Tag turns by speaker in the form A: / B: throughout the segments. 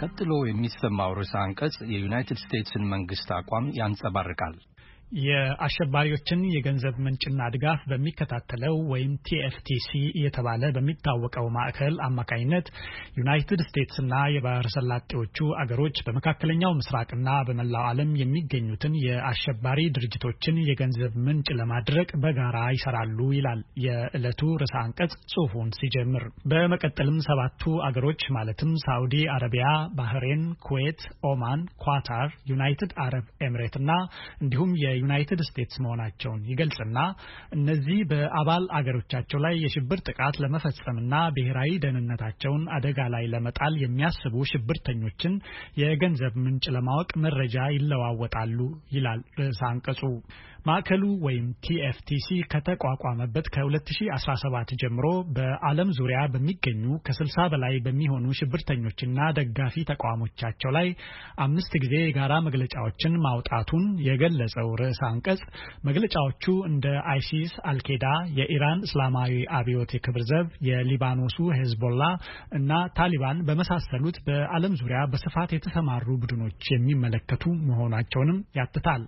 A: ቀጥሎ የሚሰማው ርዕሰ አንቀጽ የዩናይትድ ስቴትስን መንግስት አቋም ያንጸባርቃል።
B: የአሸባሪዎችን የገንዘብ ምንጭና ድጋፍ በሚከታተለው ወይም ቲኤፍቲሲ እየተባለ በሚታወቀው ማዕከል አማካኝነት ዩናይትድ ስቴትስና የባህረ ሰላጤዎቹ አገሮች በመካከለኛው ምስራቅና በመላው ዓለም የሚገኙትን የአሸባሪ ድርጅቶችን የገንዘብ ምንጭ ለማድረቅ በጋራ ይሰራሉ ይላል የዕለቱ ርዕሰ አንቀጽ ጽሑፉን ሲጀምር። በመቀጠልም ሰባቱ አገሮች ማለትም ሳዑዲ አረቢያ፣ ባህሬን፣ ኩዌት፣ ኦማን፣ ኳታር፣ ዩናይትድ አረብ ኤምሬት እና እንዲሁም ዩናይትድ ስቴትስ መሆናቸውን ይገልጽና እነዚህ በአባል አገሮቻቸው ላይ የሽብር ጥቃት ለመፈጸምና ብሔራዊ ደህንነታቸውን አደጋ ላይ ለመጣል የሚያስቡ ሽብርተኞችን የገንዘብ ምንጭ ለማወቅ መረጃ ይለዋወጣሉ ይላል ርዕሰ አንቀጹ። ማዕከሉ ወይም ቲኤፍቲሲ ከተቋቋመበት ከ2017 ጀምሮ በዓለም ዙሪያ በሚገኙ ከ60 በላይ በሚሆኑ ሽብርተኞችና ደጋፊ ተቋሞቻቸው ላይ አምስት ጊዜ የጋራ መግለጫዎችን ማውጣቱን የገለጸው ርዕሰ አንቀጽ መግለጫዎቹ እንደ አይሲስ፣ አልኬዳ፣ የኢራን እስላማዊ አብዮት የክብር ዘብ፣ የሊባኖሱ ሄዝቦላ እና ታሊባን በመሳሰሉት በዓለም ዙሪያ በስፋት የተሰማሩ ቡድኖች የሚመለከቱ መሆናቸውንም ያትታል።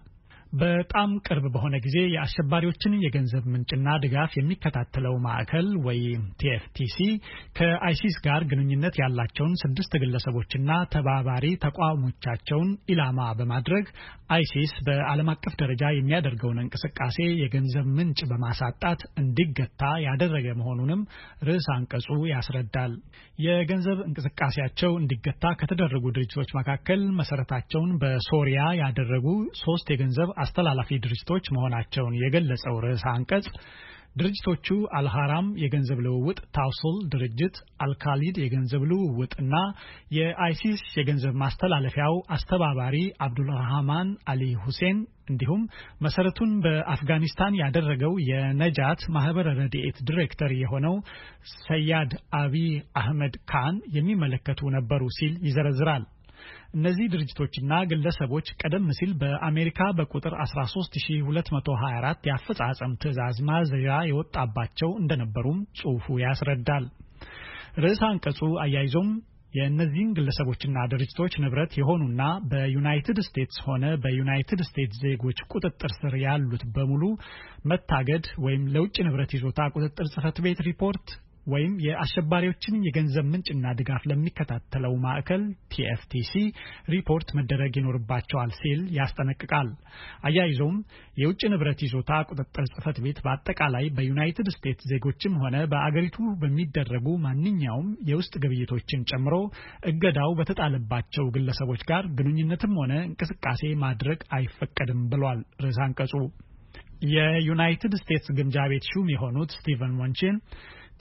B: በጣም ቅርብ በሆነ ጊዜ የአሸባሪዎችን የገንዘብ ምንጭና ድጋፍ የሚከታተለው ማዕከል ወይም ቲኤፍቲሲ ከአይሲስ ጋር ግንኙነት ያላቸውን ስድስት ግለሰቦችና ተባባሪ ተቋሞቻቸውን ኢላማ በማድረግ አይሲስ በዓለም አቀፍ ደረጃ የሚያደርገውን እንቅስቃሴ የገንዘብ ምንጭ በማሳጣት እንዲገታ ያደረገ መሆኑንም ርዕስ አንቀጹ ያስረዳል። የገንዘብ እንቅስቃሴያቸው እንዲገታ ከተደረጉ ድርጅቶች መካከል መሰረታቸውን በሶሪያ ያደረጉ ሶስት የገንዘብ አስተላላፊ ድርጅቶች መሆናቸውን የገለጸው ርዕሰ አንቀጽ ድርጅቶቹ አልሃራም የገንዘብ ልውውጥ፣ ታውሱል ድርጅት፣ አልካሊድ የገንዘብ ልውውጥ እና የአይሲስ የገንዘብ ማስተላለፊያው አስተባባሪ አብዱልራህማን አሊ ሁሴን እንዲሁም መሰረቱን በአፍጋኒስታን ያደረገው የነጃት ማህበረ ረድኤት ዲሬክተር የሆነው ሰያድ አቢ አህመድ ካን የሚመለከቱ ነበሩ ሲል ይዘረዝራል። እነዚህ ድርጅቶችና ግለሰቦች ቀደም ሲል በአሜሪካ በቁጥር 13224 የአፈጻጸም ትዕዛዝ ማዘዣ የወጣባቸው እንደነበሩም ጽሑፉ ያስረዳል። ርዕሰ አንቀጹ አያይዞም የእነዚህን ግለሰቦችና ድርጅቶች ንብረት የሆኑና በዩናይትድ ስቴትስ ሆነ በዩናይትድ ስቴትስ ዜጎች ቁጥጥር ስር ያሉት በሙሉ መታገድ ወይም ለውጭ ንብረት ይዞታ ቁጥጥር ጽሕፈት ቤት ሪፖርት ወይም የአሸባሪዎችን የገንዘብ ምንጭና ድጋፍ ለሚከታተለው ማዕከል ቲኤፍቲሲ ሪፖርት መደረግ ይኖርባቸዋል ሲል ያስጠነቅቃል። አያይዞም የውጭ ንብረት ይዞታ ቁጥጥር ጽሕፈት ቤት በአጠቃላይ በዩናይትድ ስቴትስ ዜጎችም ሆነ በአገሪቱ በሚደረጉ ማንኛውም የውስጥ ግብይቶችን ጨምሮ እገዳው በተጣለባቸው ግለሰቦች ጋር ግንኙነትም ሆነ እንቅስቃሴ ማድረግ አይፈቀድም ብሏል ርዕሰ አንቀጹ። የዩናይትድ ስቴትስ ግምጃ ቤት ሹም የሆኑት ስቲቨን ሞንቺን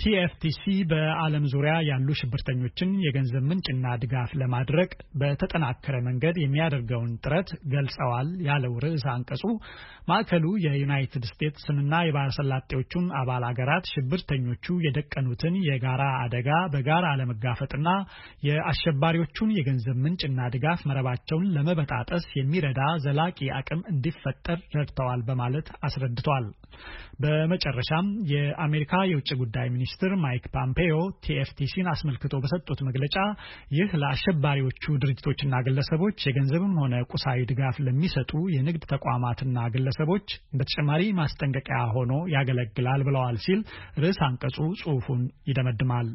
B: ቲኤፍቲሲ በዓለም ዙሪያ ያሉ ሽብርተኞችን የገንዘብ ምንጭና ድጋፍ ለማድረግ በተጠናከረ መንገድ የሚያደርገውን ጥረት ገልጸዋል ያለው ርዕሰ አንቀጹ ማዕከሉ የዩናይትድ ስቴትስንና የባህረ ሰላጤዎቹን አባል አገራት ሽብርተኞቹ የደቀኑትን የጋራ አደጋ በጋራ ለመጋፈጥና የአሸባሪዎቹን የገንዘብ ምንጭና ድጋፍ መረባቸውን ለመበጣጠስ የሚረዳ ዘላቂ አቅም እንዲፈጠር ረድተዋል በማለት አስረድቷል። በመጨረሻም የአሜሪካ የውጭ ጉዳይ ሚኒስትር ማይክ ፖምፔዮ ቲኤፍቲሲን አስመልክቶ በሰጡት መግለጫ ይህ ለአሸባሪዎቹ ድርጅቶችና ግለሰቦች የገንዘብም ሆነ ቁሳዊ ድጋፍ ለሚሰጡ የንግድ ተቋማትና ግለሰቦች እንደ ተጨማሪ ማስጠንቀቂያ ሆኖ ያገለግላል ብለዋል ሲል ርዕስ አንቀጹ ጽሑፉን ይደመድማል።